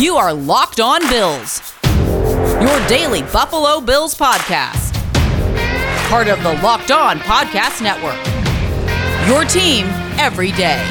You are Locked On Bills, your daily Buffalo Bills podcast. Part of the Locked On Podcast Network. Your team every day.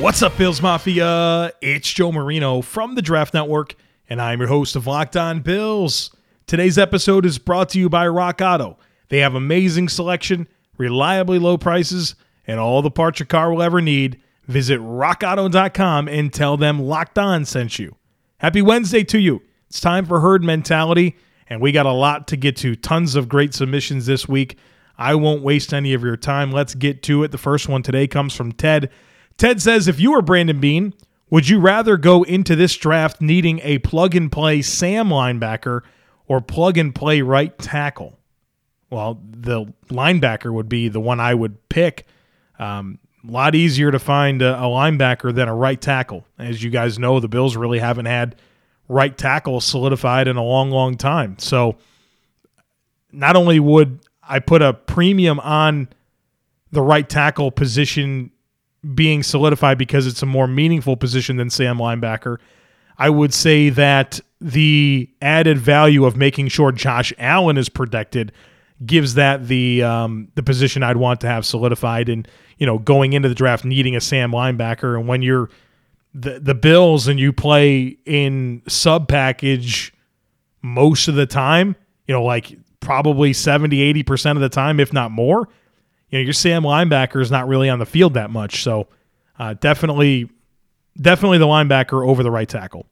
What's up, Bills Mafia? It's Joe Marino from the Draft Network, and I'm your host of Locked On Bills. Today's episode is brought to you by Rock Auto. They have amazing selection, reliably low prices, and all the parts your car will ever need. Visit rockauto.com and tell them Locked On sent you. Happy Wednesday to you. It's time for herd mentality, and we got a lot to get to. Tons of great submissions this week. I won't waste any of your time. Let's get to it. The first one today comes from Ted. Ted says, if you were Brandon Beane, would you rather go into this draft needing a plug and play Sam linebacker or plug and play right tackle? Well, the linebacker would be the one I would pick. Um, a lot easier to find a, a linebacker than a right tackle. As you guys know, the Bills really haven't had right tackle solidified in a long, long time. So not only would I put a premium on the right tackle position being solidified because it's a more meaningful position than Sam linebacker. I would say that the added value of making sure Josh Allen is protected gives that the um, the position I'd want to have solidified. And you know, going into the draft needing a Sam linebacker, and when you're the the Bills and you play in sub package most of the time, you know, like probably 70, 80% of the time, if not more, you know, your Sam linebacker is not really on the field that much. So uh, definitely, definitely the linebacker over the right tackle.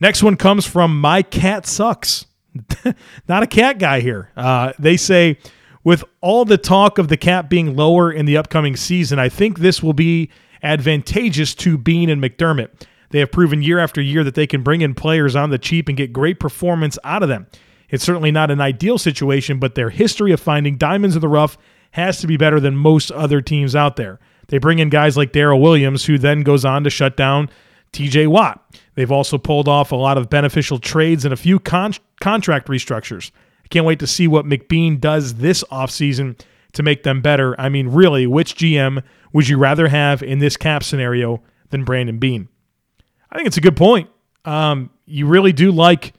Next one comes from My Cat Sucks. not a cat guy here. Uh, they say, with all the talk of the cap being lower in the upcoming season, I think this will be advantageous to Beane and McDermott. They have proven year after year that they can bring in players on the cheap and get great performance out of them. It's certainly not an ideal situation, but their history of finding diamonds in the rough has to be better than most other teams out there. They bring in guys like Daryl Williams, who then goes on to shut down TJ Watt. They've also pulled off a lot of beneficial trades and a few con- contract restructures. I can't wait to see what McBean does this offseason to make them better. I mean, really, which GM would you rather have in this cap scenario than Brandon Beane? I think it's a good point. Um, you really do like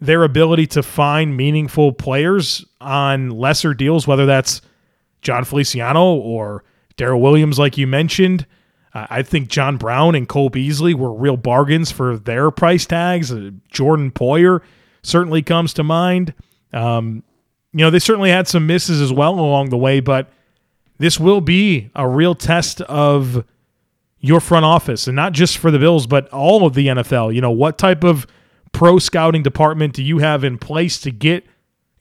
their ability to find meaningful players on lesser deals, whether that's Jon Feliciano or Daryl Williams, like you mentioned. Uh, I think John Brown and Cole Beasley were real bargains for their price tags. Uh, Jordan Poyer certainly comes to mind. Um, you know, they certainly had some misses as well along the way, but this will be a real test of your front office, and not just for the Bills, but all of the NFL. You know, what type of pro scouting department do you have in place to get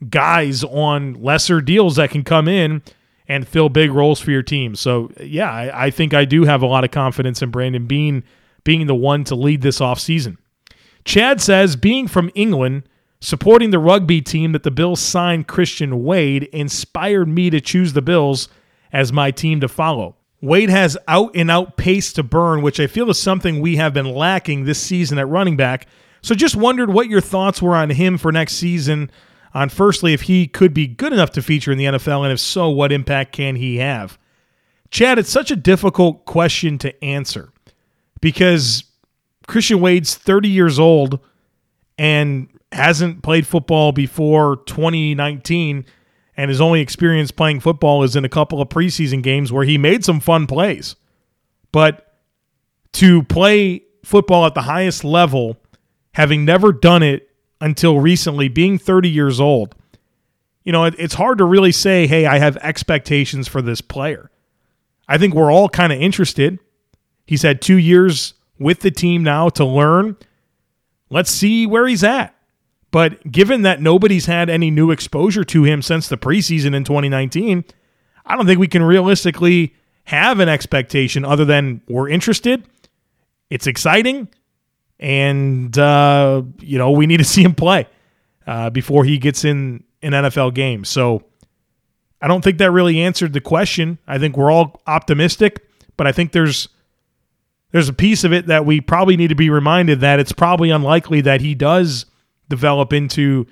guys on lesser deals that can come in and fill big roles for your team. So, yeah, I, I, think I do have a lot of confidence in Brandon Beane being the one to lead this offseason. Chad says, being from England, supporting the rugby team that the Bills signed Christian Wade inspired me to choose the Bills as my team to follow. Wade has out and out pace to burn, which I feel is something we have been lacking this season at running back. So just wondered what your thoughts were on him for next season on firstly if he could be good enough to feature in the NFL, and if so, what impact can he have? Chad, it's such a difficult question to answer because Christian Wade's 30 years old and hasn't played football before 2019 and his only experience playing football is in a couple of preseason games where he made some fun plays. But to play football at the highest level, having never done it until recently, being 30 years old, you know, it, it's hard to really say, hey, I have expectations for this player. I think we're all kind of interested. He's had two years with the team now to learn. Let's see where he's at. But given that nobody's had any new exposure to him since the preseason in 2019, I don't think we can realistically have an expectation other than we're interested. It's exciting and uh, you know we need to see him play uh, before he gets in an NFL game. So I don't think that really answered the question. I think we're all optimistic, but I think there's there's a piece of it that we probably need to be reminded that it's probably unlikely that he does develop into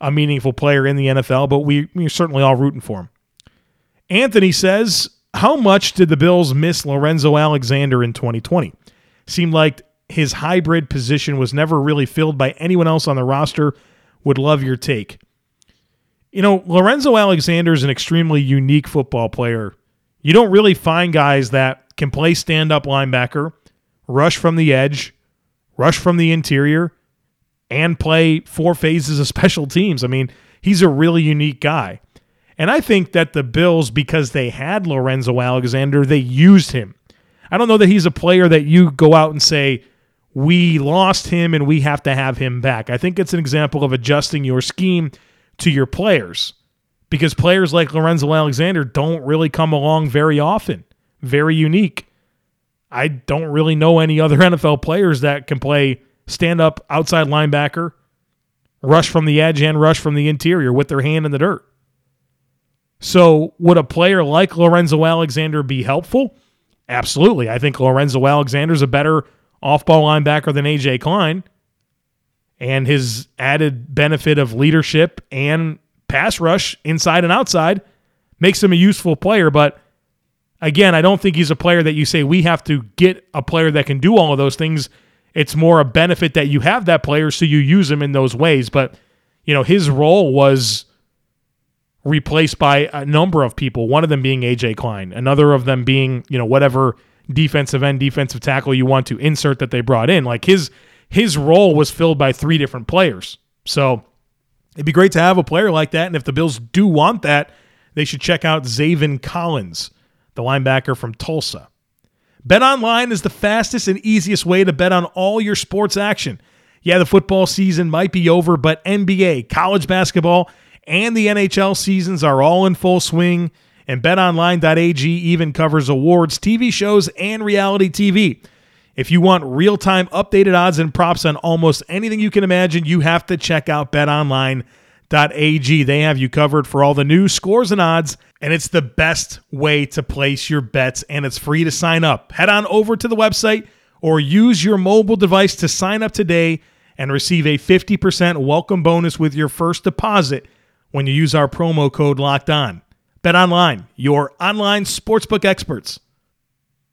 a meaningful player in the NFL, but we, we're certainly all rooting for him. Anthony says, How much did the Bills miss Lorenzo Alexander in 2020? Seemed like his hybrid position was never really filled by anyone else on the roster. Would love your take. You know, Lorenzo Alexander is an extremely unique football player. You don't really find guys that can play stand up linebacker, rush from the edge, rush from the interior, and play four phases of special teams. I mean, he's a really unique guy. And I think that the Bills, because they had Lorenzo Alexander, they used him. I don't know that he's a player that you go out and say, we lost him and we have to have him back. I think it's an example of adjusting your scheme to your players because players like Lorenzo Alexander don't really come along very often, very unique. I don't really know any other NFL players that can play stand up outside linebacker, rush from the edge, and rush from the interior with their hand in the dirt. So, would a player like Lorenzo Alexander be helpful? Absolutely. I think Lorenzo Alexander is a better off ball linebacker than AJ Klein. And his added benefit of leadership and pass rush inside and outside makes him a useful player. But again, I don't think he's a player that you say we have to get a player that can do all of those things. It's more a benefit that you have that player, so you use him in those ways. But, you know, his role was replaced by a number of people, one of them being AJ Klein, another of them being, you know, whatever defensive end, defensive tackle you want to insert that they brought in. Like his his role was filled by three different players. So it'd be great to have a player like that. And if the Bills do want that, they should check out Zaven Collins, the linebacker from Tulsa. Bet online is the fastest and easiest way to bet on all your sports action. Yeah, the football season might be over, but NBA, college basketball, and the NHL seasons are all in full swing, and betonline.ag even covers awards, TV shows, and reality TV. If you want real time updated odds and props on almost anything you can imagine, you have to check out betonline.ag. They have you covered for all the news, scores, and odds, and it's the best way to place your bets, and it's free to sign up. Head on over to the website or use your mobile device to sign up today and receive a 50% welcome bonus with your first deposit when you use our promo code locked on. Bet online, your online sportsbook experts.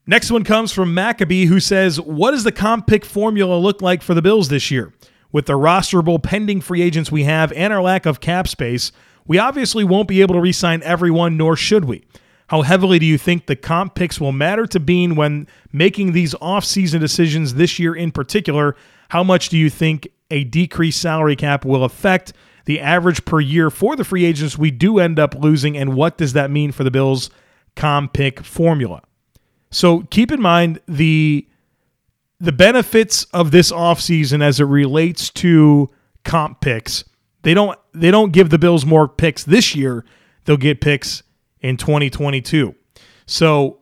Next one comes from Maccabee, who says, What does the comp pick formula look like for the Bills this year? With the rosterable pending free agents we have and our lack of cap space, we obviously won't be able to re sign everyone, nor should we. How heavily do you think the comp picks will matter to Beane when making these offseason decisions this year in particular? How much do you think a decreased salary cap will affect the average per year for the free agents we do end up losing, and what does that mean for the Bills' comp pick formula? So keep in mind the the benefits of this offseason as it relates to comp picks. They don't they don't give the Bills more picks this year. They'll get picks in 2022. So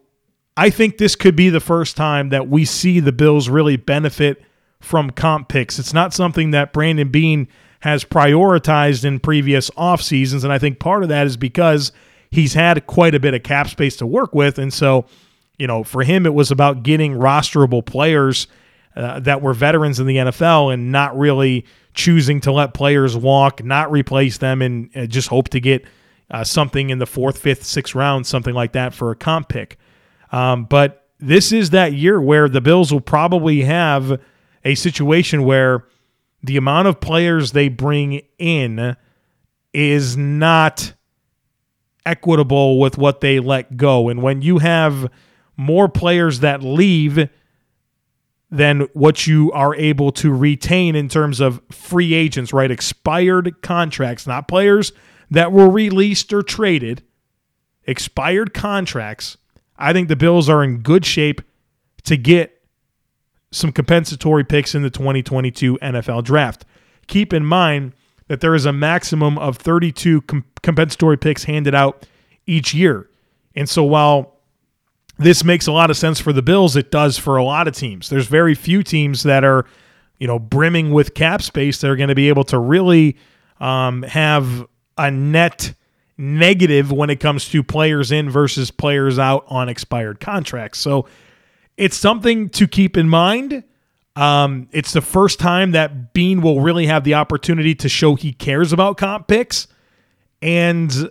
I think this could be the first time that we see the Bills really benefit from comp picks. It's not something that Brandon Beane has prioritized in previous off seasons, and I think part of that is because he's had quite a bit of cap space to work with, and so you know for him it was about getting rosterable players uh, that were veterans in the NFL and not really choosing to let players walk, not replace them, and uh, just hope to get uh, something in the fourth, fifth, sixth round, something like that for a comp pick. Um, but this is that year where the Bills will probably have a situation where the amount of players they bring in is not equitable with what they let go. And when you have more players that leave than what you are able to retain in terms of free agents, right? Expired contracts, not players that were released or traded, expired contracts. I think the Bills are in good shape to get some compensatory picks in the 2022 NFL draft. Keep in mind that there is a maximum of 32 com- compensatory picks handed out each year. And so while this makes a lot of sense for the Bills, it does for a lot of teams. There's very few teams that are, you know, brimming with cap space that are going to be able to really um, have a net negative when it comes to players in versus players out on expired contracts. So it's something to keep in mind. Um, it's the first time that Beane will really have the opportunity to show he cares about comp picks. And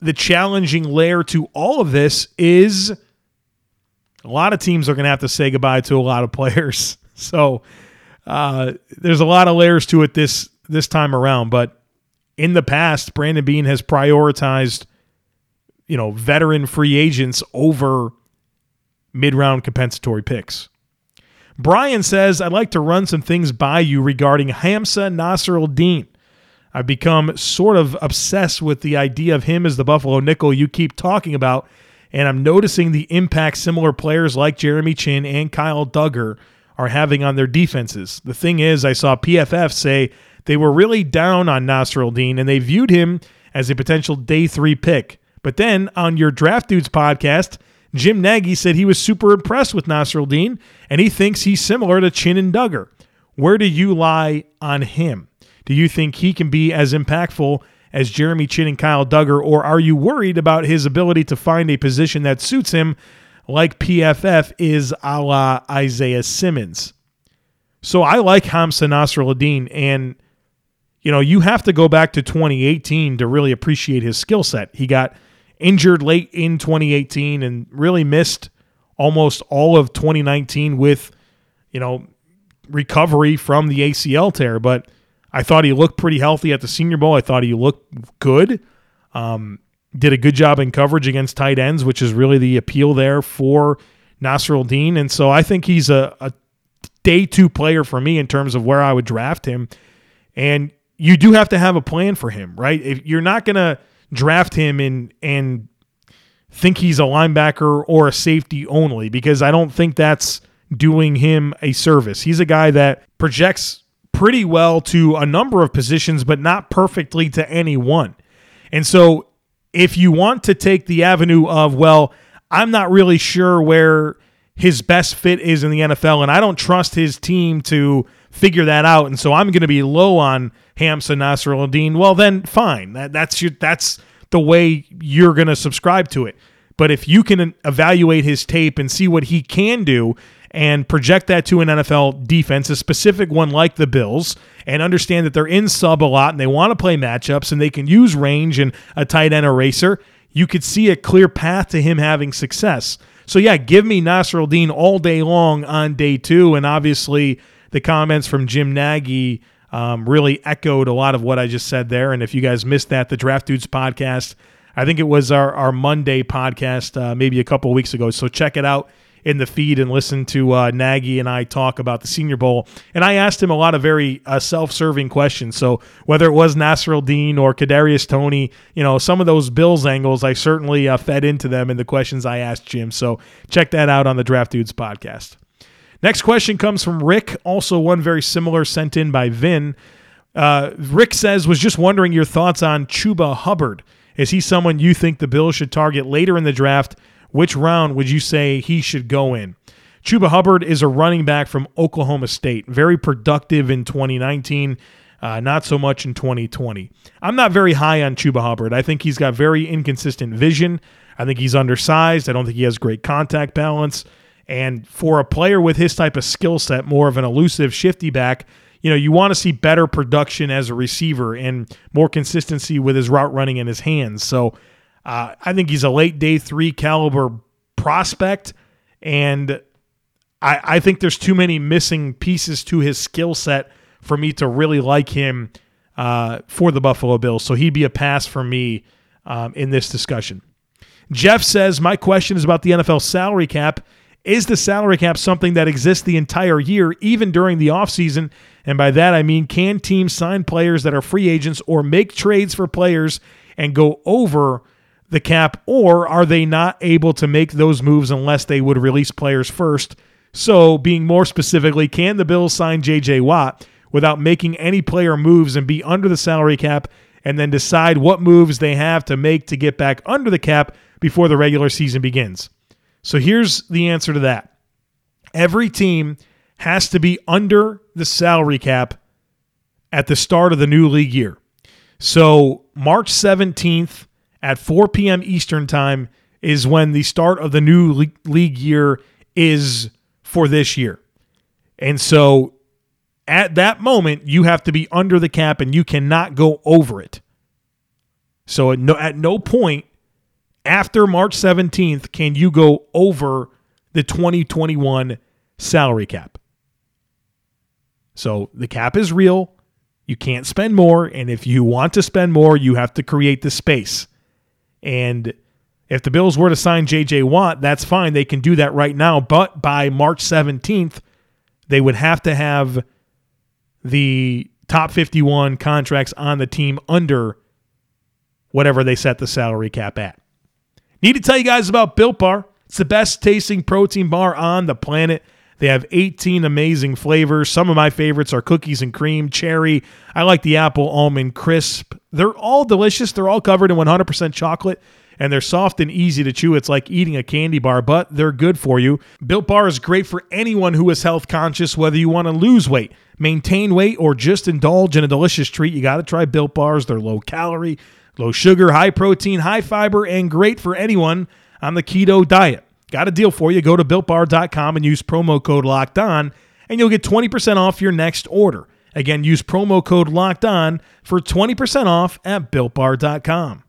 the challenging layer to all of this is a lot of teams are going to have to say goodbye to a lot of players. So uh, there's a lot of layers to it this this time around. But in the past, Brandon Beane has prioritized, you know, veteran free agents over mid round compensatory picks. Brian says, I'd like to run some things by you regarding Hamsah Nasirildeen. I've become sort of obsessed with the idea of him as the Buffalo nickel you keep talking about, and I'm noticing the impact similar players like Jeremy Chinn and Kyle Dugger are having on their defenses. The thing is, I saw PFF say they were really down on Nasirildeen and they viewed him as a potential day three pick. But then on your Draft Dudes podcast, Jim Nagy said he was super impressed with Nasirildeen and he thinks he's similar to Chinn and Dugger. Where do you lie on him? Do you think he can be as impactful as Jeremy Chinn and Kyle Dugger, or are you worried about his ability to find a position that suits him, like PFF is a la Isaiah Simmons? So I like Hamsah Nasirildeen, and you know you have to go back to 2018 to really appreciate his skill set. He got injured late in 2018 and really missed almost all of 2019 with, you know, recovery from the ACL tear. But I thought he looked pretty healthy at the Senior Bowl. I thought he looked good. Um, did a good job in coverage against tight ends, which is really the appeal there for Nasirildeen. And so I think he's a, a day two player for me in terms of where I would draft him. And you do have to have a plan for him, right? If you're not going to – draft him and and think he's a linebacker or a safety only because I don't think that's doing him a service. He's a guy that projects pretty well to a number of positions, but not perfectly to any one. And so if you want to take the avenue of, well, I'm not really sure where his best fit is in the NFL, and I don't trust his team to figure that out, and so I'm going to be low on Hamsah Nasirildeen, well then fine. That that's your that's the way you're going to subscribe to it. But if you can evaluate his tape and see what he can do and project that to an NFL defense, a specific one like the Bills, and understand that they're in sub a lot and they want to play matchups and they can use range and a tight end eraser, you could see a clear path to him having success. So yeah, give me Nasirildeen all day long on day two, and obviously the comments from Jim Nagy um, really echoed a lot of what I just said there. And if you guys missed that, the Draft Dudes podcast, I think it was our, our Monday podcast uh, maybe a couple weeks ago. So check it out in the feed and listen to uh, Nagy and I talk about the Senior Bowl. And I asked him a lot of very uh, self-serving questions. So whether it was Nasirildeen or Kadarius Toney, you know, some of those Bills angles, I certainly uh, fed into them in the questions I asked Jim. So check that out on the Draft Dudes podcast. Next question comes from Rick, also one very similar sent in by Vin. Uh, Rick says, was just wondering your thoughts on Chuba Hubbard. Is he someone you think the Bills should target later in the draft? Which round would you say he should go in? Chuba Hubbard is a running back from Oklahoma State, very productive in 2019. Uh, not so much in 2020. I'm not very high on Chuba Hubbard. I think he's got very inconsistent vision. I think he's undersized. I don't think he has great contact balance. And for a player with his type of skill set, more of an elusive, shifty back, you know, you want to see better production as a receiver and more consistency with his route running in his hands. So uh, I think he's a late day three caliber prospect. And I, I think there's too many missing pieces to his skill set for me to really like him uh, for the Buffalo Bills. So he'd be a pass for me um, in this discussion. Jeff says, My question is about the NFL salary cap is the salary cap something that exists the entire year, even during the offseason? And by that, I mean, can teams sign players that are free agents or make trades for players and go over the cap, or are they not able to make those moves unless they would release players first? So, being more specifically, can the Bills sign J.J. Watt without making any player moves and be under the salary cap and then decide what moves they have to make to get back under the cap before the regular season begins? So here's the answer to that every team has to be under the salary cap at the start of the new league year. So March 17th at 4 p.m. Eastern Time is when the start of the new league year is for this year. And so at that moment, you have to be under the cap and you cannot go over it. So at no, at no point after March 17th can you go over the 2021 salary cap. So the cap is real. You can't spend more. And if you want to spend more, you have to create the space. And if the Bills were to sign JJ Watt, that's fine. They can do that right now. But by March 17th, they would have to have the top 51 contracts on the team under whatever they set the salary cap at. Need to tell you guys about Built Bar. It's the best tasting protein bar on the planet. They have 18 amazing flavors. Some of my favorites are cookies and cream, cherry. I like the apple almond crisp. They're all delicious. They're all covered in 100% chocolate and they're soft and easy to chew. It's like eating a candy bar, but they're good for you. Built Bar is great for anyone who is health conscious, whether you want to lose weight, maintain weight, or just indulge in a delicious treat. You got to try Built Bars. They're low calorie, low sugar, high protein, high fiber, and great for anyone on the keto diet. Got a deal for you. Go to builtbar.com and use promo code locked on, and you'll get 20% off your next order. Again, use promo code locked on for 20% off at builtbar.com.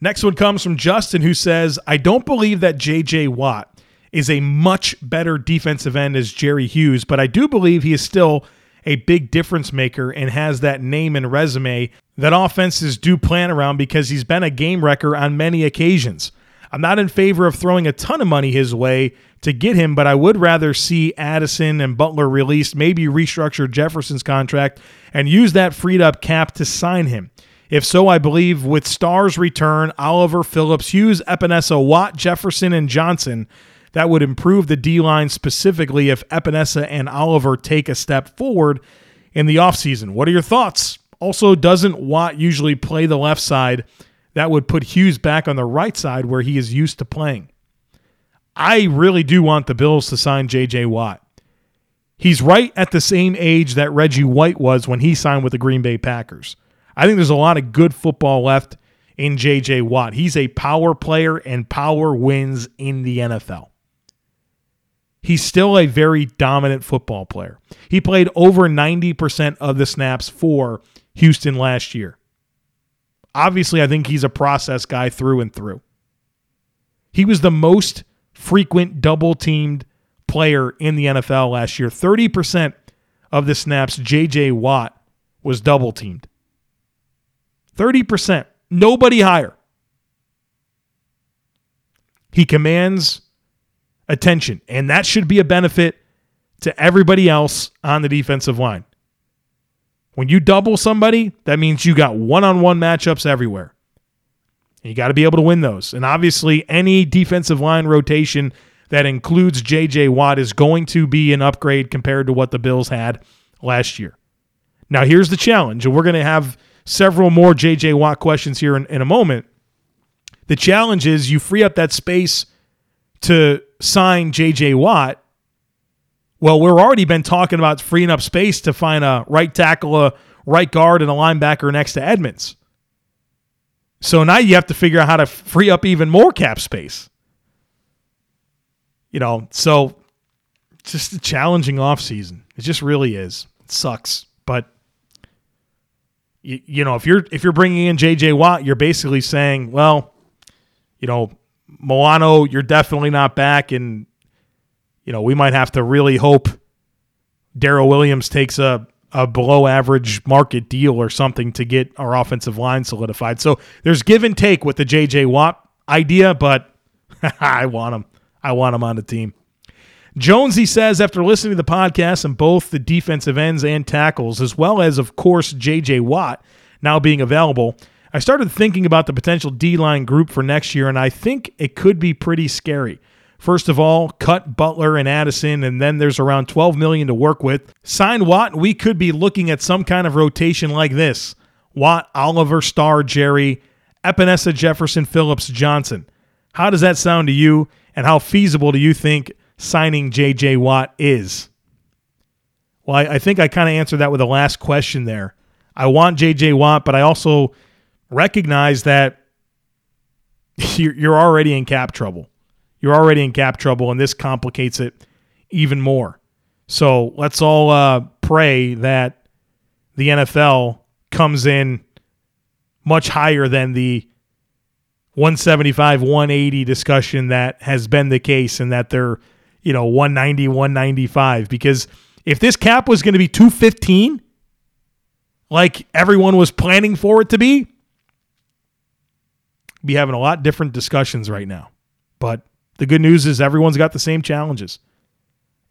Next one comes from Justin, who says, I don't believe that JJ Watt is a much better defensive end as Jerry Hughes, but I do believe he is still a big difference maker and has that name and resume that offenses do plan around because he's been a game wrecker on many occasions. I'm not in favor of throwing a ton of money his way to get him, but I would rather see Addison and Butler released, maybe restructure Jefferson's contract and use that freed up cap to sign him. If so, I believe with Star's return, Oliver, Phillips, Hughes, Epenesa, Watt, Jefferson, and Johnson, that would improve the D line specifically if Epenesa and Oliver take a step forward in the offseason. What are your thoughts? Also, doesn't Watt usually play the left side? That would put Hughes back on the right side where he is used to playing. I really do want the Bills to sign J.J. Watt. He's right at the same age that Reggie White was when he signed with the Green Bay Packers. I think there's a lot of good football left in J.J. Watt. He's a power player, and power wins in the NFL. He's still a very dominant football player. He played over 90% of the snaps for Houston last year. Obviously, I think he's a process guy through and through. He was the most frequent double teamed player in the NFL last year. 30% of the snaps, JJ Watt was double teamed. 30%. Nobody higher. He commands attention, and that should be a benefit to everybody else on the defensive line. When you double somebody, that means you got one on one matchups everywhere. And you got to be able to win those. And obviously, any defensive line rotation that includes J.J. Watt is going to be an upgrade compared to what the Bills had last year. Now, here's the challenge, and we're going to have several more J.J. Watt questions here in, in a moment. The challenge is you free up that space to sign J.J. Watt well, we've already been talking about freeing up space to find a right tackle, a right guard, and a linebacker next to Edmunds. So now you have to figure out how to free up even more cap space. You know, so just a challenging offseason. It just really is. It sucks, but you, you know, if you're if you're bringing in JJ Watt, you're basically saying, well, you know, Milano, you're definitely not back and you know, we might have to really hope Daryl Williams takes a, a below average market deal or something to get our offensive line solidified. So there's give and take with the JJ Watt idea, but I want him. I want him on the team. Jonesy says after listening to the podcast and both the defensive ends and tackles, as well as, of course, JJ Watt now being available, I started thinking about the potential D line group for next year, and I think it could be pretty scary. First of all, cut Butler and Addison, and then there's around 12 million to work with. Sign Watt, we could be looking at some kind of rotation like this: Watt, Oliver, Star, Jerry, Epenesa, Jefferson, Phillips, Johnson. How does that sound to you? And how feasible do you think signing J.J. Watt is? Well, I, I think I kind of answered that with the last question there. I want J.J. Watt, but I also recognize that you're already in cap trouble. You're already in cap trouble, and this complicates it even more. So let's all uh, pray that the NFL comes in much higher than the 175, 180 discussion that has been the case and that they're, you know, 190, 195. Because if this cap was going to be 215, like everyone was planning for it to be, be having a lot different discussions right now. But the good news is everyone's got the same challenges.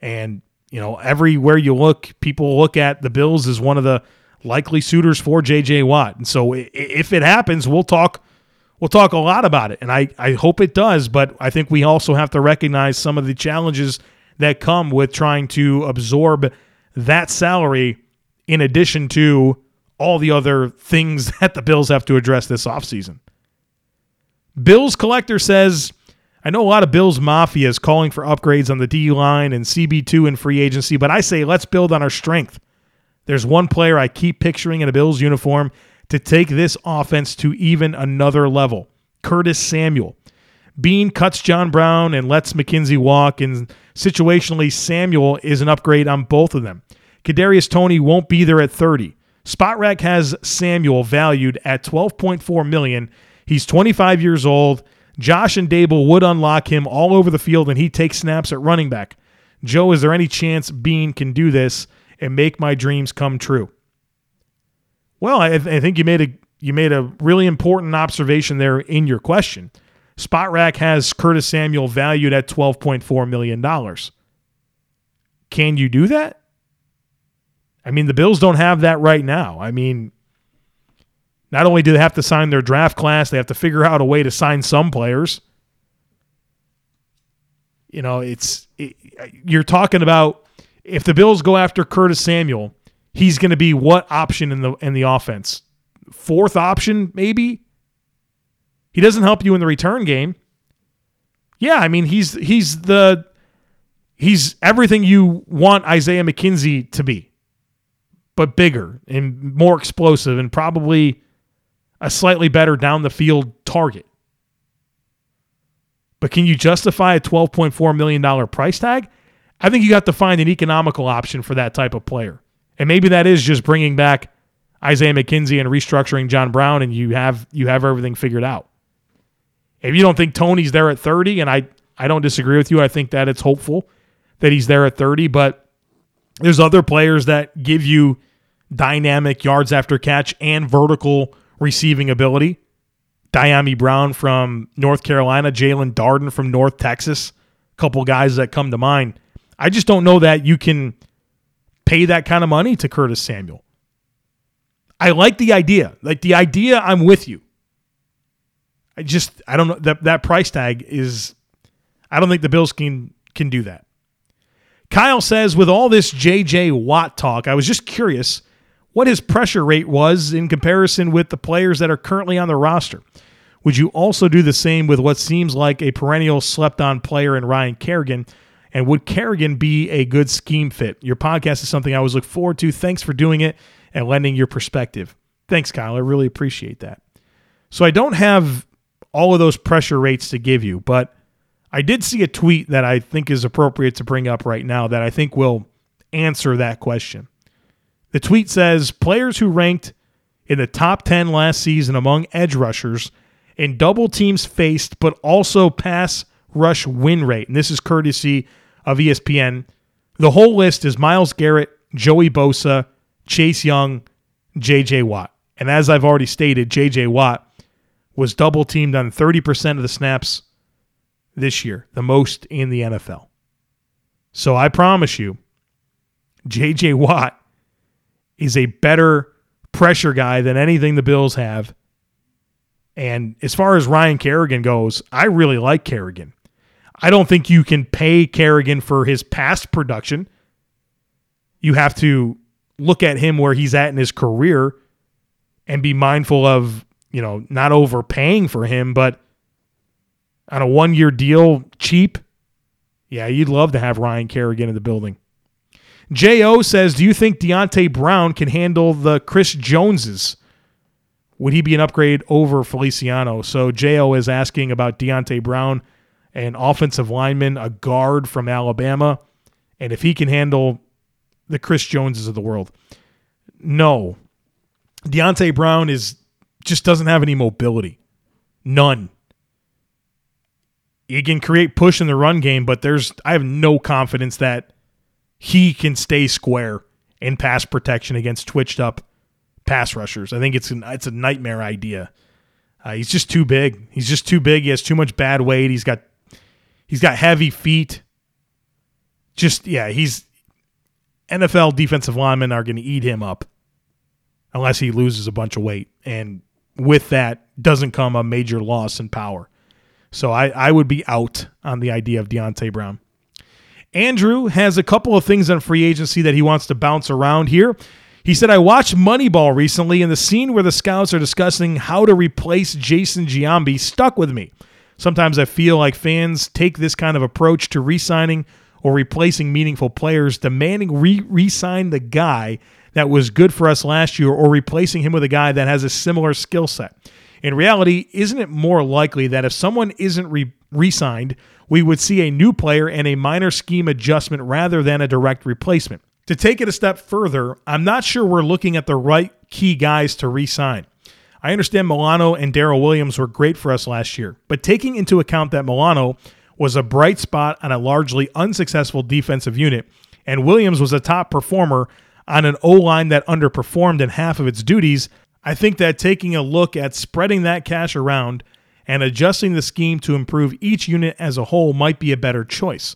And, you know, everywhere you look, people look at the Bills as one of the likely suitors for JJ Watt. And so if it happens, we'll talk we'll talk a lot about it. And I, I hope it does, but I think we also have to recognize some of the challenges that come with trying to absorb that salary in addition to all the other things that the Bills have to address this offseason. Bills Collector says, I know a lot of Bills Mafia is calling for upgrades on the D line and CB2 and free agency, but I say let's build on our strength. There's one player I keep picturing in a Bills uniform to take this offense to even another level Curtis Samuel. Beane cuts John Brown and lets McKenzie walk, and situationally, Samuel is an upgrade on both of them. Kadarius Toney won't be there at 30. Spotrac has Samuel valued at 12.4 million. He's 25 years old. Josh and Daboll would unlock him all over the field, and he takes snaps at running back. Joe, is there any chance Beane can do this and make my dreams come true? Well, I, I think you made a you made a really important observation there in your question. Spotrac has Curtis Samuel valued at $12.4 million. Can you do that? I mean, the Bills don't have that right now. I mean, not only do they have to sign their draft class, they have to figure out a way to sign some players. You know, it's it, you're talking about if the Bills go after Curtis Samuel, he's going to be what option in the in the offense? Fourth option maybe? He doesn't help you in the return game. Yeah, I mean, he's he's the he's everything you want Isaiah McKenzie to be but bigger and more explosive and probably a slightly better down the field target. But can you justify a $12.4 million price tag? I think you got to find an economical option for that type of player. And maybe that is just bringing back Isaiah McKenzie and restructuring John Brown and you have you have everything figured out. If you don't think Toney's there at 30 and I I don't disagree with you, I think that it's hopeful that he's there at 30, but there's other players that give you dynamic yards after catch and vertical receiving ability. Dyami Brown from North Carolina, Jaelon Darden from North Texas, a couple guys that come to mind. I just don't know that you can pay that kind of money to Curtis Samuel. I like the idea. Like the idea, I'm with you. I just I don't know that that price tag is I don't think the Bills can can do that. Kyle says with all this JJ Watt talk, I was just curious what his pressure rate was in comparison with the players that are currently on the roster. Would you also do the same with what seems like a perennial slept on player in Ryan Kerrigan? And would Kerrigan be a good scheme fit? Your podcast is something I always look forward to. Thanks for doing it and lending your perspective. Thanks, Kyle. I really appreciate that. So I don't have all of those pressure rates to give you, but I did see a tweet that I think is appropriate to bring up right now that I think will answer that question. The tweet says players who ranked in the top 10 last season among edge rushers in double teams faced, but also pass rush win rate. And this is courtesy of ESPN. The whole list is Myles Garrett, Joey Bosa, Chase Young, JJ Watt. And as I've already stated, JJ Watt was double teamed on 30% of the snaps this year, the most in the NFL. So I promise you, JJ Watt is a better pressure guy than anything the Bills have. And as far as Ryan Kerrigan goes, I really like Kerrigan. I don't think you can pay Kerrigan for his past production. You have to look at him where he's at in his career and be mindful of, you know, not overpaying for him, but on a one year deal, cheap. Yeah, you'd love to have Ryan Kerrigan in the building. J.O. says, Do you think Deonte Brown can handle the Chris Joneses? Would he be an upgrade over Feliciano? So J.O. is asking about Deonte Brown, an offensive lineman, a guard from Alabama, and if he can handle the Chris Joneses of the world. No. Deonte Brown is just doesn't have any mobility. None. he can create push in the run game, but there's I have no confidence that he can stay square in pass protection against twitched up pass rushers. I think it's an, it's a nightmare idea. Uh, he's just too big. He's just too big. He has too much bad weight. He's got he's got heavy feet. Just yeah, he's NFL defensive linemen are going to eat him up unless he loses a bunch of weight, and with that doesn't come a major loss in power. So I, I would be out on the idea of Deonte Brown. Andrew has a couple of things on free agency that he wants to bounce around here. He said, I watched Moneyball recently, and the scene where the scouts are discussing how to replace Jason Giambi stuck with me. Sometimes I feel like fans take this kind of approach to re signing or replacing meaningful players, demanding re sign the guy that was good for us last year or replacing him with a guy that has a similar skill set. In reality, isn't it more likely that if someone isn't re signed, we would see a new player and a minor scheme adjustment rather than a direct replacement? To take it a step further, I'm not sure we're looking at the right key guys to re sign. I understand Milano and Daryl Williams were great for us last year, but taking into account that Milano was a bright spot on a largely unsuccessful defensive unit, and Williams was a top performer on an O line that underperformed in half of its duties, I think that taking a look at spreading that cash around and adjusting the scheme to improve each unit as a whole might be a better choice.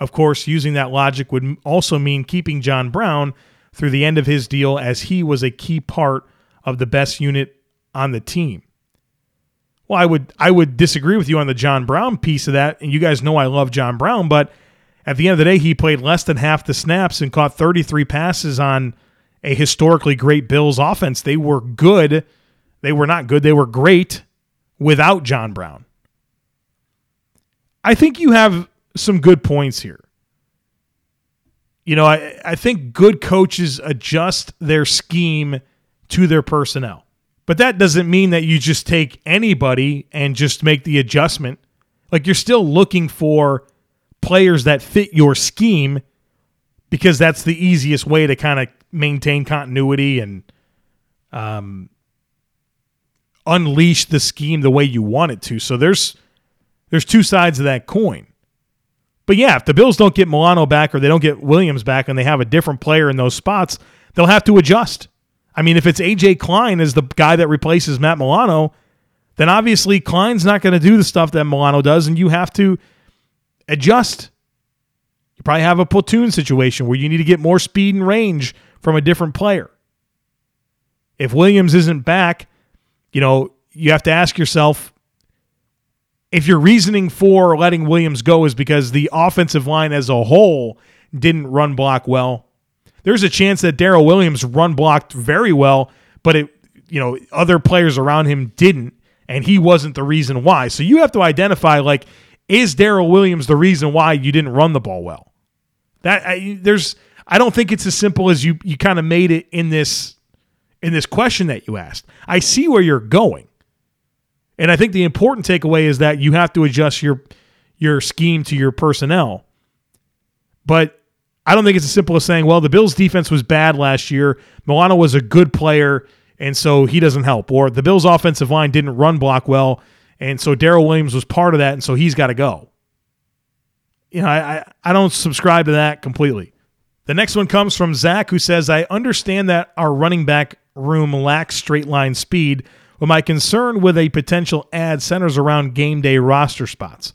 Of course, using that logic would also mean keeping John Brown through the end of his deal as he was a key part of the best unit on the team. Well, I would I would disagree with you on the John Brown piece of that, and you guys know I love John Brown, but at the end of the day, he played less than half the snaps and caught 33 passes on a historically great Bills offense. They were good. They were not good. They were great without John Brown. I think you have some good points here. You know, I, I think good coaches adjust their scheme to their personnel. But that doesn't mean that you just take anybody and just make the adjustment. Like you're still looking for players that fit your scheme because that's the easiest way to kind of maintain continuity and um, unleash the scheme the way you want it to. So there's there's two sides of that coin. But yeah, if the Bills don't get Milano back or they don't get Williams back and they have a different player in those spots, they'll have to adjust. I mean, if it's AJ Klein as the guy that replaces Matt Milano, then obviously Klein's not going to do the stuff that Milano does, and you have to adjust. You probably have a platoon situation where you need to get more speed and range from a different player. If Williams isn't back, you know, you have to ask yourself if your reasoning for letting Williams go is because the offensive line as a whole didn't run block well, there's a chance that Daryl Williams run blocked very well, but it, you know, other players around him didn't, and he wasn't the reason why. So you have to identify like is Daryl Williams the reason why you didn't run the ball well? That I, there's I don't think it's as simple as you you kind of made it in this in this question that you asked. I see where you're going. And I think the important takeaway is that you have to adjust your your scheme to your personnel. But I don't think it's as simple as saying, well, the Bills defense was bad last year. Milano was a good player, and so he doesn't help. Or the Bills offensive line didn't run block well, and so Daryl Williams was part of that, and so he's got to go. You know, I, I, I don't subscribe to that completely. The next one comes from Zach, who says, I understand that our running back room lacks straight line speed, but my concern with a potential ad centers around game day roster spots.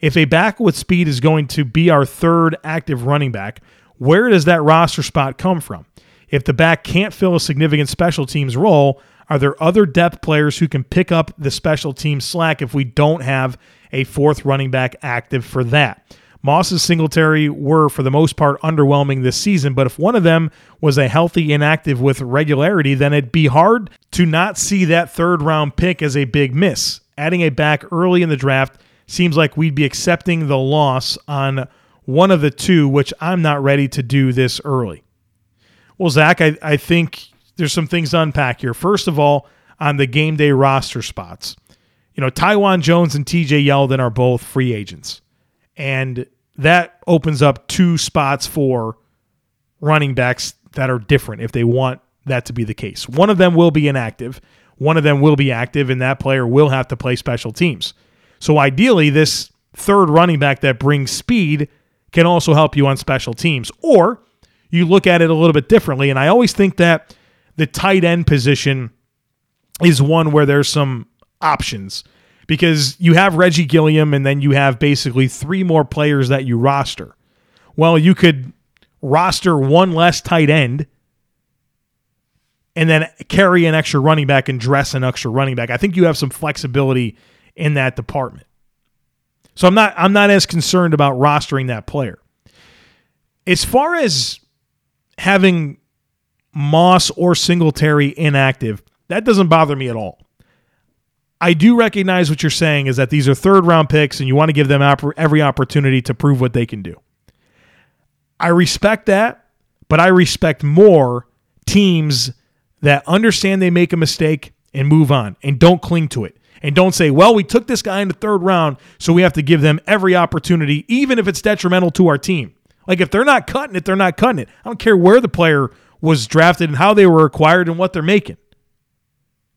If a back with speed is going to be our third active running back, where does that roster spot come from? If the back can't fill a significant special teams role, are there other depth players who can pick up the special team slack if we don't have a fourth running back active for that? Moss and Singletary were, for the most part, underwhelming this season, but if one of them was a healthy inactive with regularity, then it'd be hard to not see that third round pick as a big miss. Adding a back early in the draft seems like we'd be accepting the loss on one of the two, which I'm not ready to do this early. Well, Zach, I, I think there's some things to unpack here. First of all, on the game day roster spots, you know, Taiwan Jones and TJ Yeldon are both free agents. And that opens up two spots for running backs that are different if they want that to be the case. One of them will be inactive, one of them will be active, and that player will have to play special teams. So ideally, this third running back that brings speed can also help you on special teams. Or you look at it a little bit differently. And I always think that the tight end position is one where there's some options because you have Reggie Gilliam and then you have basically three more players that you roster. Well, you could roster one less tight end and then carry an extra running back and dress an extra running back. I think you have some flexibility in that department. So I'm not I'm not as concerned about rostering that player. As far as having Moss or Singletary inactive, that doesn't bother me at all. I do recognize what you're saying is that these are third round picks and you want to give them every opportunity to prove what they can do. I respect that, but I respect more teams that understand they make a mistake and move on and don't cling to it and don't say, well, we took this guy in the third round, so we have to give them every opportunity, even if it's detrimental to our team. Like if they're not cutting it, they're not cutting it. I don't care where the player was drafted and how they were acquired and what they're making.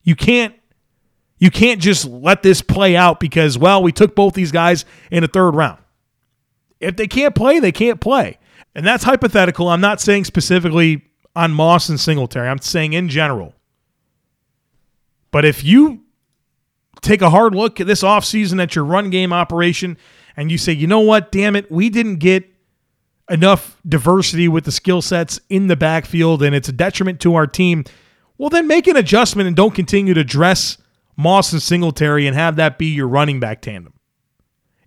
You can't you can't just let this play out because well, we took both these guys in the third round. If they can't play, they can't play. And that's hypothetical. I'm not saying specifically on Moss and Singletary. I'm saying in general. But if you take a hard look at this offseason at your run game operation and you say, you know what, damn it, we didn't get enough diversity with the skill sets in the backfield and it's a detriment to our team, well, then make an adjustment and don't continue to dress Moss and Singletary and have that be your running back tandem.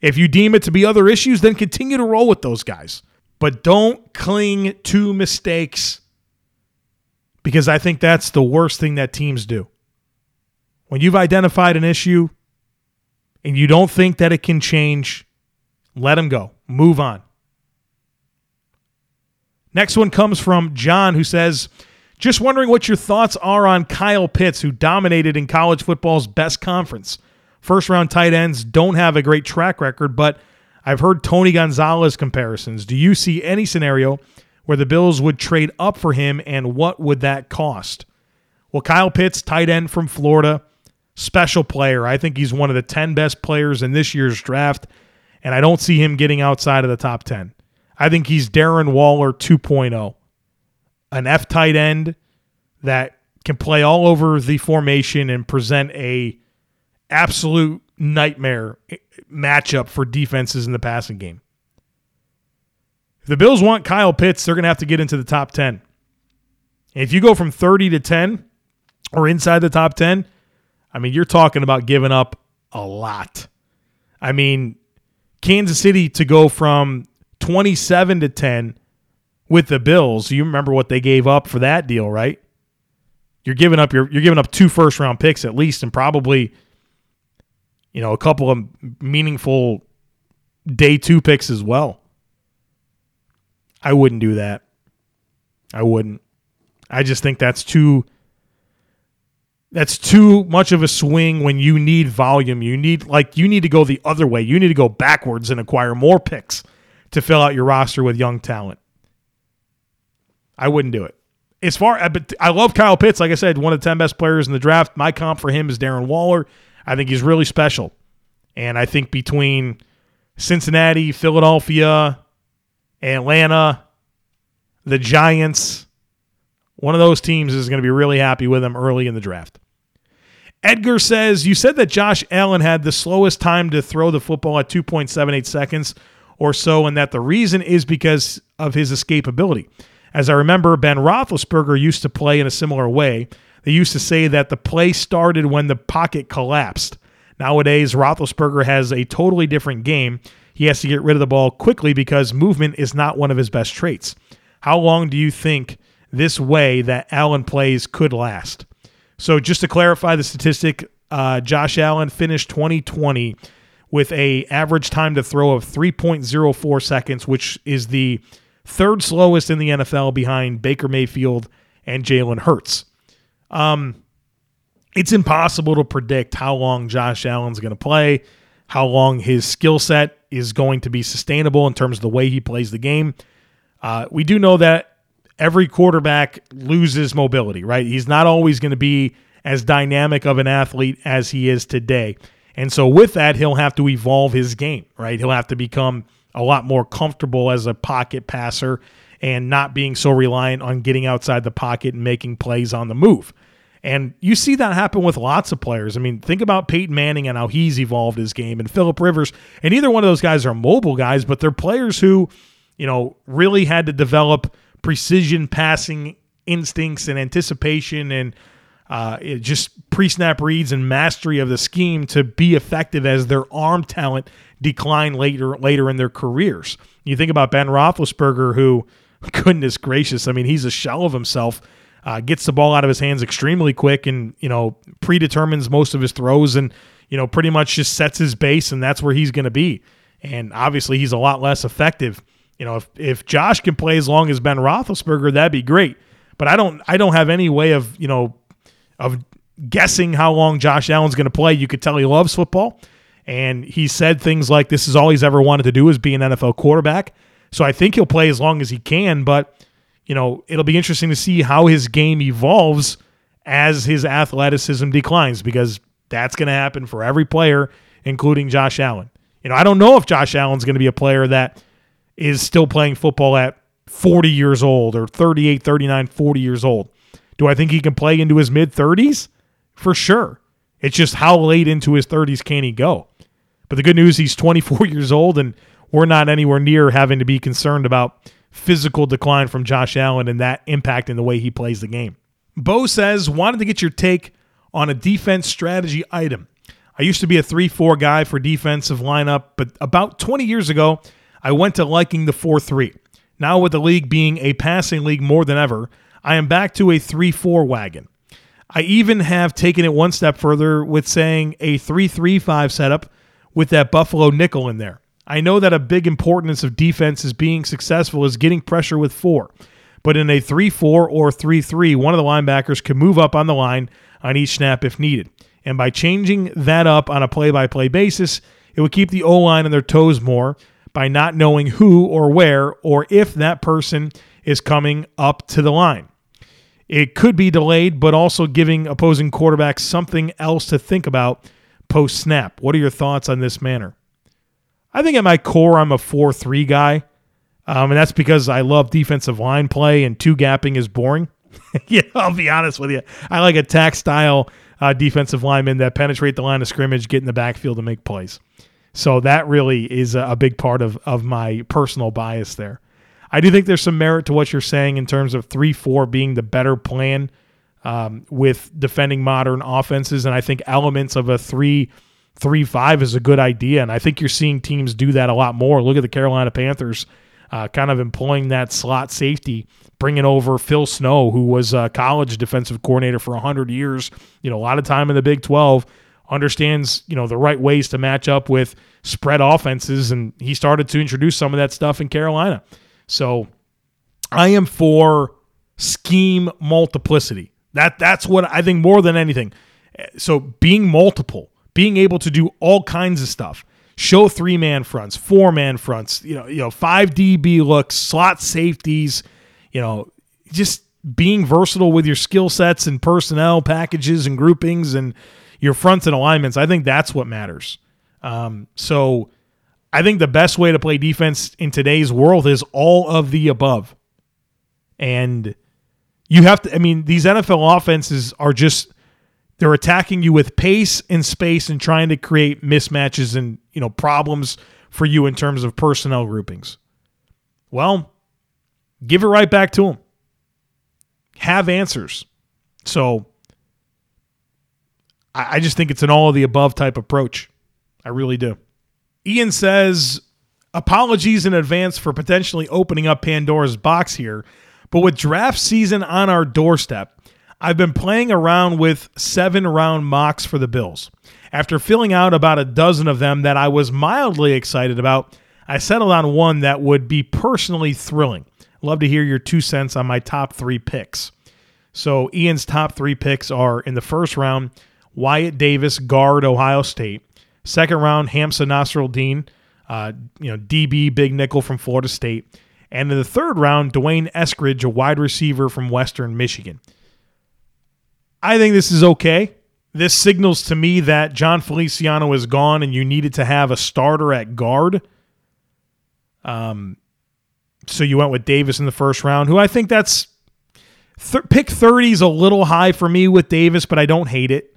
If you deem it to be other issues, then continue to roll with those guys. But don't cling to mistakes because I think that's the worst thing that teams do. When you've identified an issue and you don't think that it can change, let them go. Move on. Next one comes from John, who says, Just wondering what your thoughts are on Kyle Pitts, who dominated in college football's best conference. First round tight ends don't have a great track record, but I've heard Tony Gonzalez comparisons. Do you see any scenario where the Bills would trade up for him, and what would that cost? Well, Kyle Pitts, tight end from Florida, special player. I think he's one of the 10 best players in this year's draft, and I don't see him getting outside of the top 10. I think he's Darren Waller 2.0, an F tight end that can play all over the formation and present a absolute nightmare matchup for defenses in the passing game. If the Bills want Kyle Pitts, they're going to have to get into the top 10. if you go from 30 to 10 or inside the top 10, I mean, you're talking about giving up a lot. I mean, Kansas City to go from 27 to 10 with the Bills. You remember what they gave up for that deal, right? You're giving up your you're giving up two first round picks at least and probably you know, a couple of meaningful day 2 picks as well. I wouldn't do that. I wouldn't. I just think that's too that's too much of a swing when you need volume. You need like you need to go the other way. You need to go backwards and acquire more picks to fill out your roster with young talent. I wouldn't do it. As far but I love Kyle Pitts. Like I said, one of the 10 best players in the draft. My comp for him is Darren Waller. I think he's really special. And I think between Cincinnati, Philadelphia, Atlanta, the Giants, one of those teams is going to be really happy with him early in the draft. Edgar says, You said that Josh Allen had the slowest time to throw the football at 2.78 seconds or so, and that the reason is because of his escapability. As I remember, Ben Roethlisberger used to play in a similar way. They used to say that the play started when the pocket collapsed. Nowadays, Roethlisberger has a totally different game. He has to get rid of the ball quickly because movement is not one of his best traits. How long do you think this way that Allen plays could last. So just to clarify the statistic, uh, Josh Allen finished 2020 with a average time to throw of 3.04 seconds, which is the third slowest in the NFL behind Baker Mayfield and Jalen Hurts. Um, it's impossible to predict how long Josh Allen's going to play, how long his skill set is going to be sustainable in terms of the way he plays the game. Uh, we do know that every quarterback loses mobility, right? He's not always going to be as dynamic of an athlete as he is today. And so with that, he'll have to evolve his game, right? He'll have to become a lot more comfortable as a pocket passer and not being so reliant on getting outside the pocket and making plays on the move. And you see that happen with lots of players. I mean, think about Peyton Manning and how he's evolved his game and Philip Rivers. And either one of those guys are mobile guys, but they're players who, you know, really had to develop precision passing instincts and anticipation and uh, just pre-snap reads and mastery of the scheme to be effective as their arm talent decline later later in their careers. You think about Ben Roethlisberger, who, goodness gracious, I mean, he's a shell of himself uh, gets the ball out of his hands extremely quick and, you know, predetermines most of his throws and, you know, pretty much just sets his base and that's where he's going to be. And obviously he's a lot less effective. You know, if, if Josh can play as long as Ben Roethlisberger, that'd be great. But I don't I don't have any way of, you know, of guessing how long Josh Allen's going to play. You could tell he loves football. And he said things like this is all he's ever wanted to do is be an NFL quarterback. So I think he'll play as long as he can, but you know, it'll be interesting to see how his game evolves as his athleticism declines because that's going to happen for every player, including Josh Allen. You know, I don't know if Josh Allen's going to be a player that is still playing football at 40 years old or 38, 39, 40 years old. Do I think he can play into his mid 30s? For sure. It's just how late into his 30s can he go? But the good news, he's 24 years old, and we're not anywhere near having to be concerned about physical decline from Josh Allen and that impacting the way he plays the game. Bo says, wanted to get your take on a defense strategy item. I used to be a 3 4 guy for defensive lineup, but about 20 years ago, I went to liking the 4 3. Now, with the league being a passing league more than ever, I am back to a 3 4 wagon. I even have taken it one step further with saying a 3 3 5 setup with that Buffalo nickel in there. I know that a big importance of defense is being successful is getting pressure with four. But in a 3 4 or 3 3, one of the linebackers can move up on the line on each snap if needed. And by changing that up on a play by play basis, it would keep the O line on their toes more by not knowing who or where or if that person is coming up to the line. It could be delayed, but also giving opposing quarterbacks something else to think about post snap. What are your thoughts on this manner? I think at my core, I'm a 4 3 guy. Um, and that's because I love defensive line play and two gapping is boring. yeah, I'll be honest with you. I like attack style uh, defensive linemen that penetrate the line of scrimmage, get in the backfield to make plays. So that really is a big part of, of my personal bias there. I do think there's some merit to what you're saying in terms of 3 4 being the better plan um, with defending modern offenses. And I think elements of a 3 three five is a good idea, and I think you're seeing teams do that a lot more. Look at the Carolina Panthers, uh, kind of employing that slot safety, bringing over Phil Snow, who was a college defensive coordinator for hundred years. You know, a lot of time in the Big Twelve, understands you know the right ways to match up with spread offenses, and he started to introduce some of that stuff in Carolina. So, I am for scheme multiplicity. That that's what I think more than anything. So being multiple being able to do all kinds of stuff. Show three man fronts, four man fronts, you know, you know, five DB looks, slot safeties, you know, just being versatile with your skill sets and personnel packages and groupings and your fronts and alignments. I think that's what matters. Um, so I think the best way to play defense in today's world is all of the above. And you have to, I mean, these NFL offenses are just they're attacking you with pace and space and trying to create mismatches and, you know, problems for you in terms of personnel groupings. Well, give it right back to them. Have answers. So I, just think it's an all of the above type approach. I really do. Ian says, apologies in advance for potentially opening up Pandora's box here, but with draft season on our doorstep, I've been playing around with seven round mocks for the Bills. After filling out about a dozen of them that I was mildly excited about, I settled on one that would be personally thrilling. Love to hear your two cents on my top three picks. So, Ian's top three picks are in the first round, Wyatt Davis, guard, Ohio State. Second round, Hamsah Nasirildeen, uh, you know, DB, big nickel from Florida State. And in the third round, D'Wayne Eskridge, a wide receiver from Western Michigan. I think this is okay. this signals to me that Jon Feliciano is gone and you needed to have a starter at guard. Um, so you went with Davis in the first round, who I think that's th- pick 30 is a little high for me with Davis, but I don't hate it.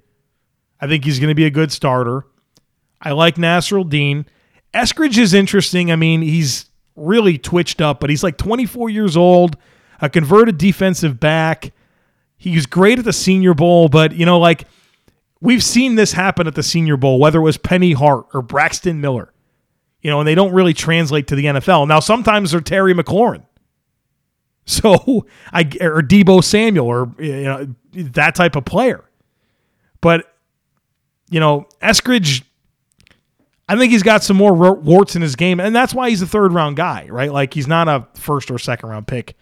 I think he's going to be a good starter. I like Nasirildeen. Eskridge is interesting. I mean, he's really twitched up, but he's like 24 years old, a converted defensive back. He was great at the Senior Bowl, but you know, like we've seen this happen at the Senior Bowl, whether it was Penny Hart or Braxton Miller, you know, and they don't really translate to the NFL. Now, sometimes they're Terry McLaurin. So I or Deebo Samuel or you know that type of player. But you know, Eskridge I think he's got some more warts in his game, and that's why he's a third round guy, right? Like he's not a first or second round pick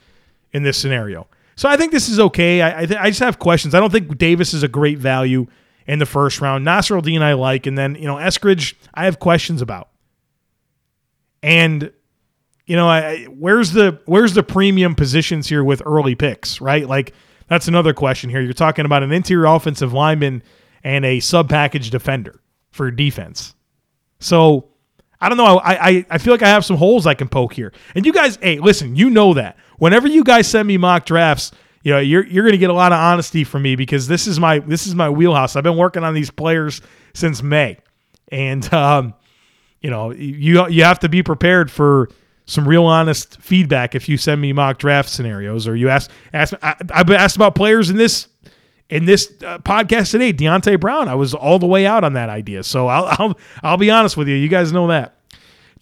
in this scenario. So I think this is okay. I I, th- I just have questions. I don't think Davis is a great value in the first round. Nasirildeen I like, and then you know Eskridge I have questions about. And you know, I, where's the where's the premium positions here with early picks, right? Like that's another question here. You're talking about an interior offensive lineman and a sub package defender for defense. So I don't know. I, I I feel like I have some holes I can poke here. And you guys, hey, listen, you know that. Whenever you guys send me mock drafts, you know, you're you're gonna get a lot of honesty from me because this is my this is my wheelhouse. I've been working on these players since May. And um, you know, you you have to be prepared for some real honest feedback if you send me mock draft scenarios or you ask ask I, have been asked about players in this in this uh, podcast today, Deonte Brown. I was all the way out on that idea. So I'll, I'll, I'll be honest with you. You guys know that.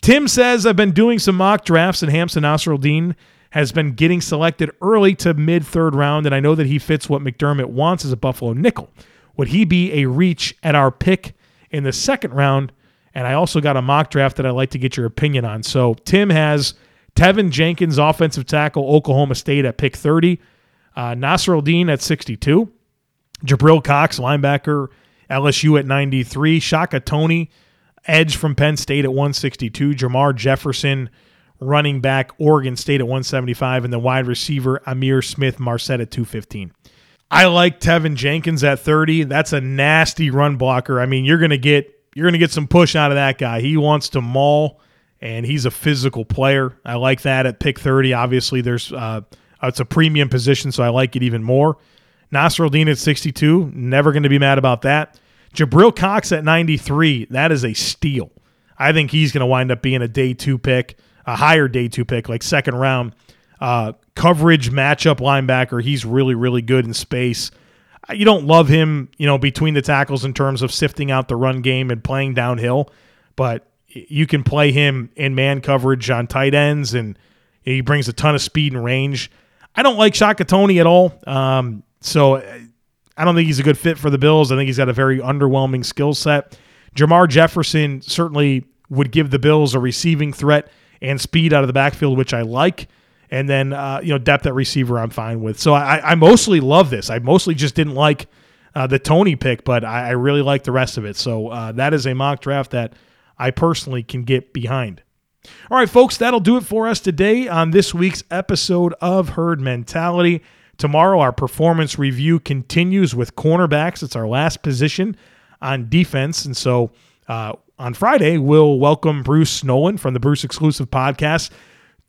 Tim says, I've been doing some mock drafts, and Hamsah Nasirildeen has been getting selected early to mid third round, and I know that he fits what McDermott wants as a Buffalo nickel. Would he be a reach at our pick in the second round? And I also got a mock draft that I'd like to get your opinion on. So Tim has Teven Jenkins, offensive tackle, Oklahoma State at pick 30, uh, Nasirildeen at 62. Jabril Cox, linebacker, LSU at 93. Shaka Toney, edge from Penn State at 162. Jermar Jefferson, running back, Oregon State at 175. And the wide receiver, Ihmir Smith-Marsette at 215. I like Teven Jenkins at 30. That's a nasty run blocker. I mean, you're gonna get you're gonna get some push out of that guy. He wants to maul, and he's a physical player. I like that at pick 30. Obviously, there's uh, it's a premium position, so I like it even more. Nasirildeen at 62, never going to be mad about that. Jabril Cox at 93, that is a steal. I think he's going to wind up being a day two pick, a higher day two pick, like second round. Uh, coverage matchup linebacker. He's really, really good in space. You don't love him, you know, between the tackles in terms of sifting out the run game and playing downhill, but you can play him in man coverage on tight ends, and he brings a ton of speed and range. I don't like Shaka Toney at all. Um, so I don't think he's a good fit for the Bills. I think he's got a very underwhelming skill set. Jermar Jefferson certainly would give the Bills a receiving threat and speed out of the backfield, which I like. And then uh, you know depth at receiver, I'm fine with. So I, I mostly love this. I mostly just didn't like uh, the Toney pick, but I, I, really like the rest of it. So uh, that is a mock draft that I personally can get behind. All right, folks, that'll do it for us today on this week's episode of Herd Mentality. Tomorrow, our performance review continues with cornerbacks. It's our last position on defense. And so uh, on Friday, we'll welcome Bruce Nolan from the Bruce Exclusive Podcast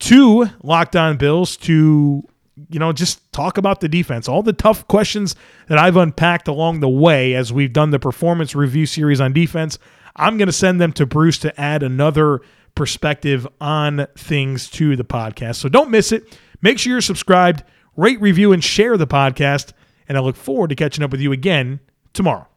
to Locked On Bills to, you know, just talk about the defense. All the tough questions that I've unpacked along the way as we've done the performance review series on defense. I'm going to send them to Bruce to add another perspective on things to the podcast. So don't miss it. Make sure you're subscribed rate, review, and share the podcast. And I look forward to catching up with you again tomorrow.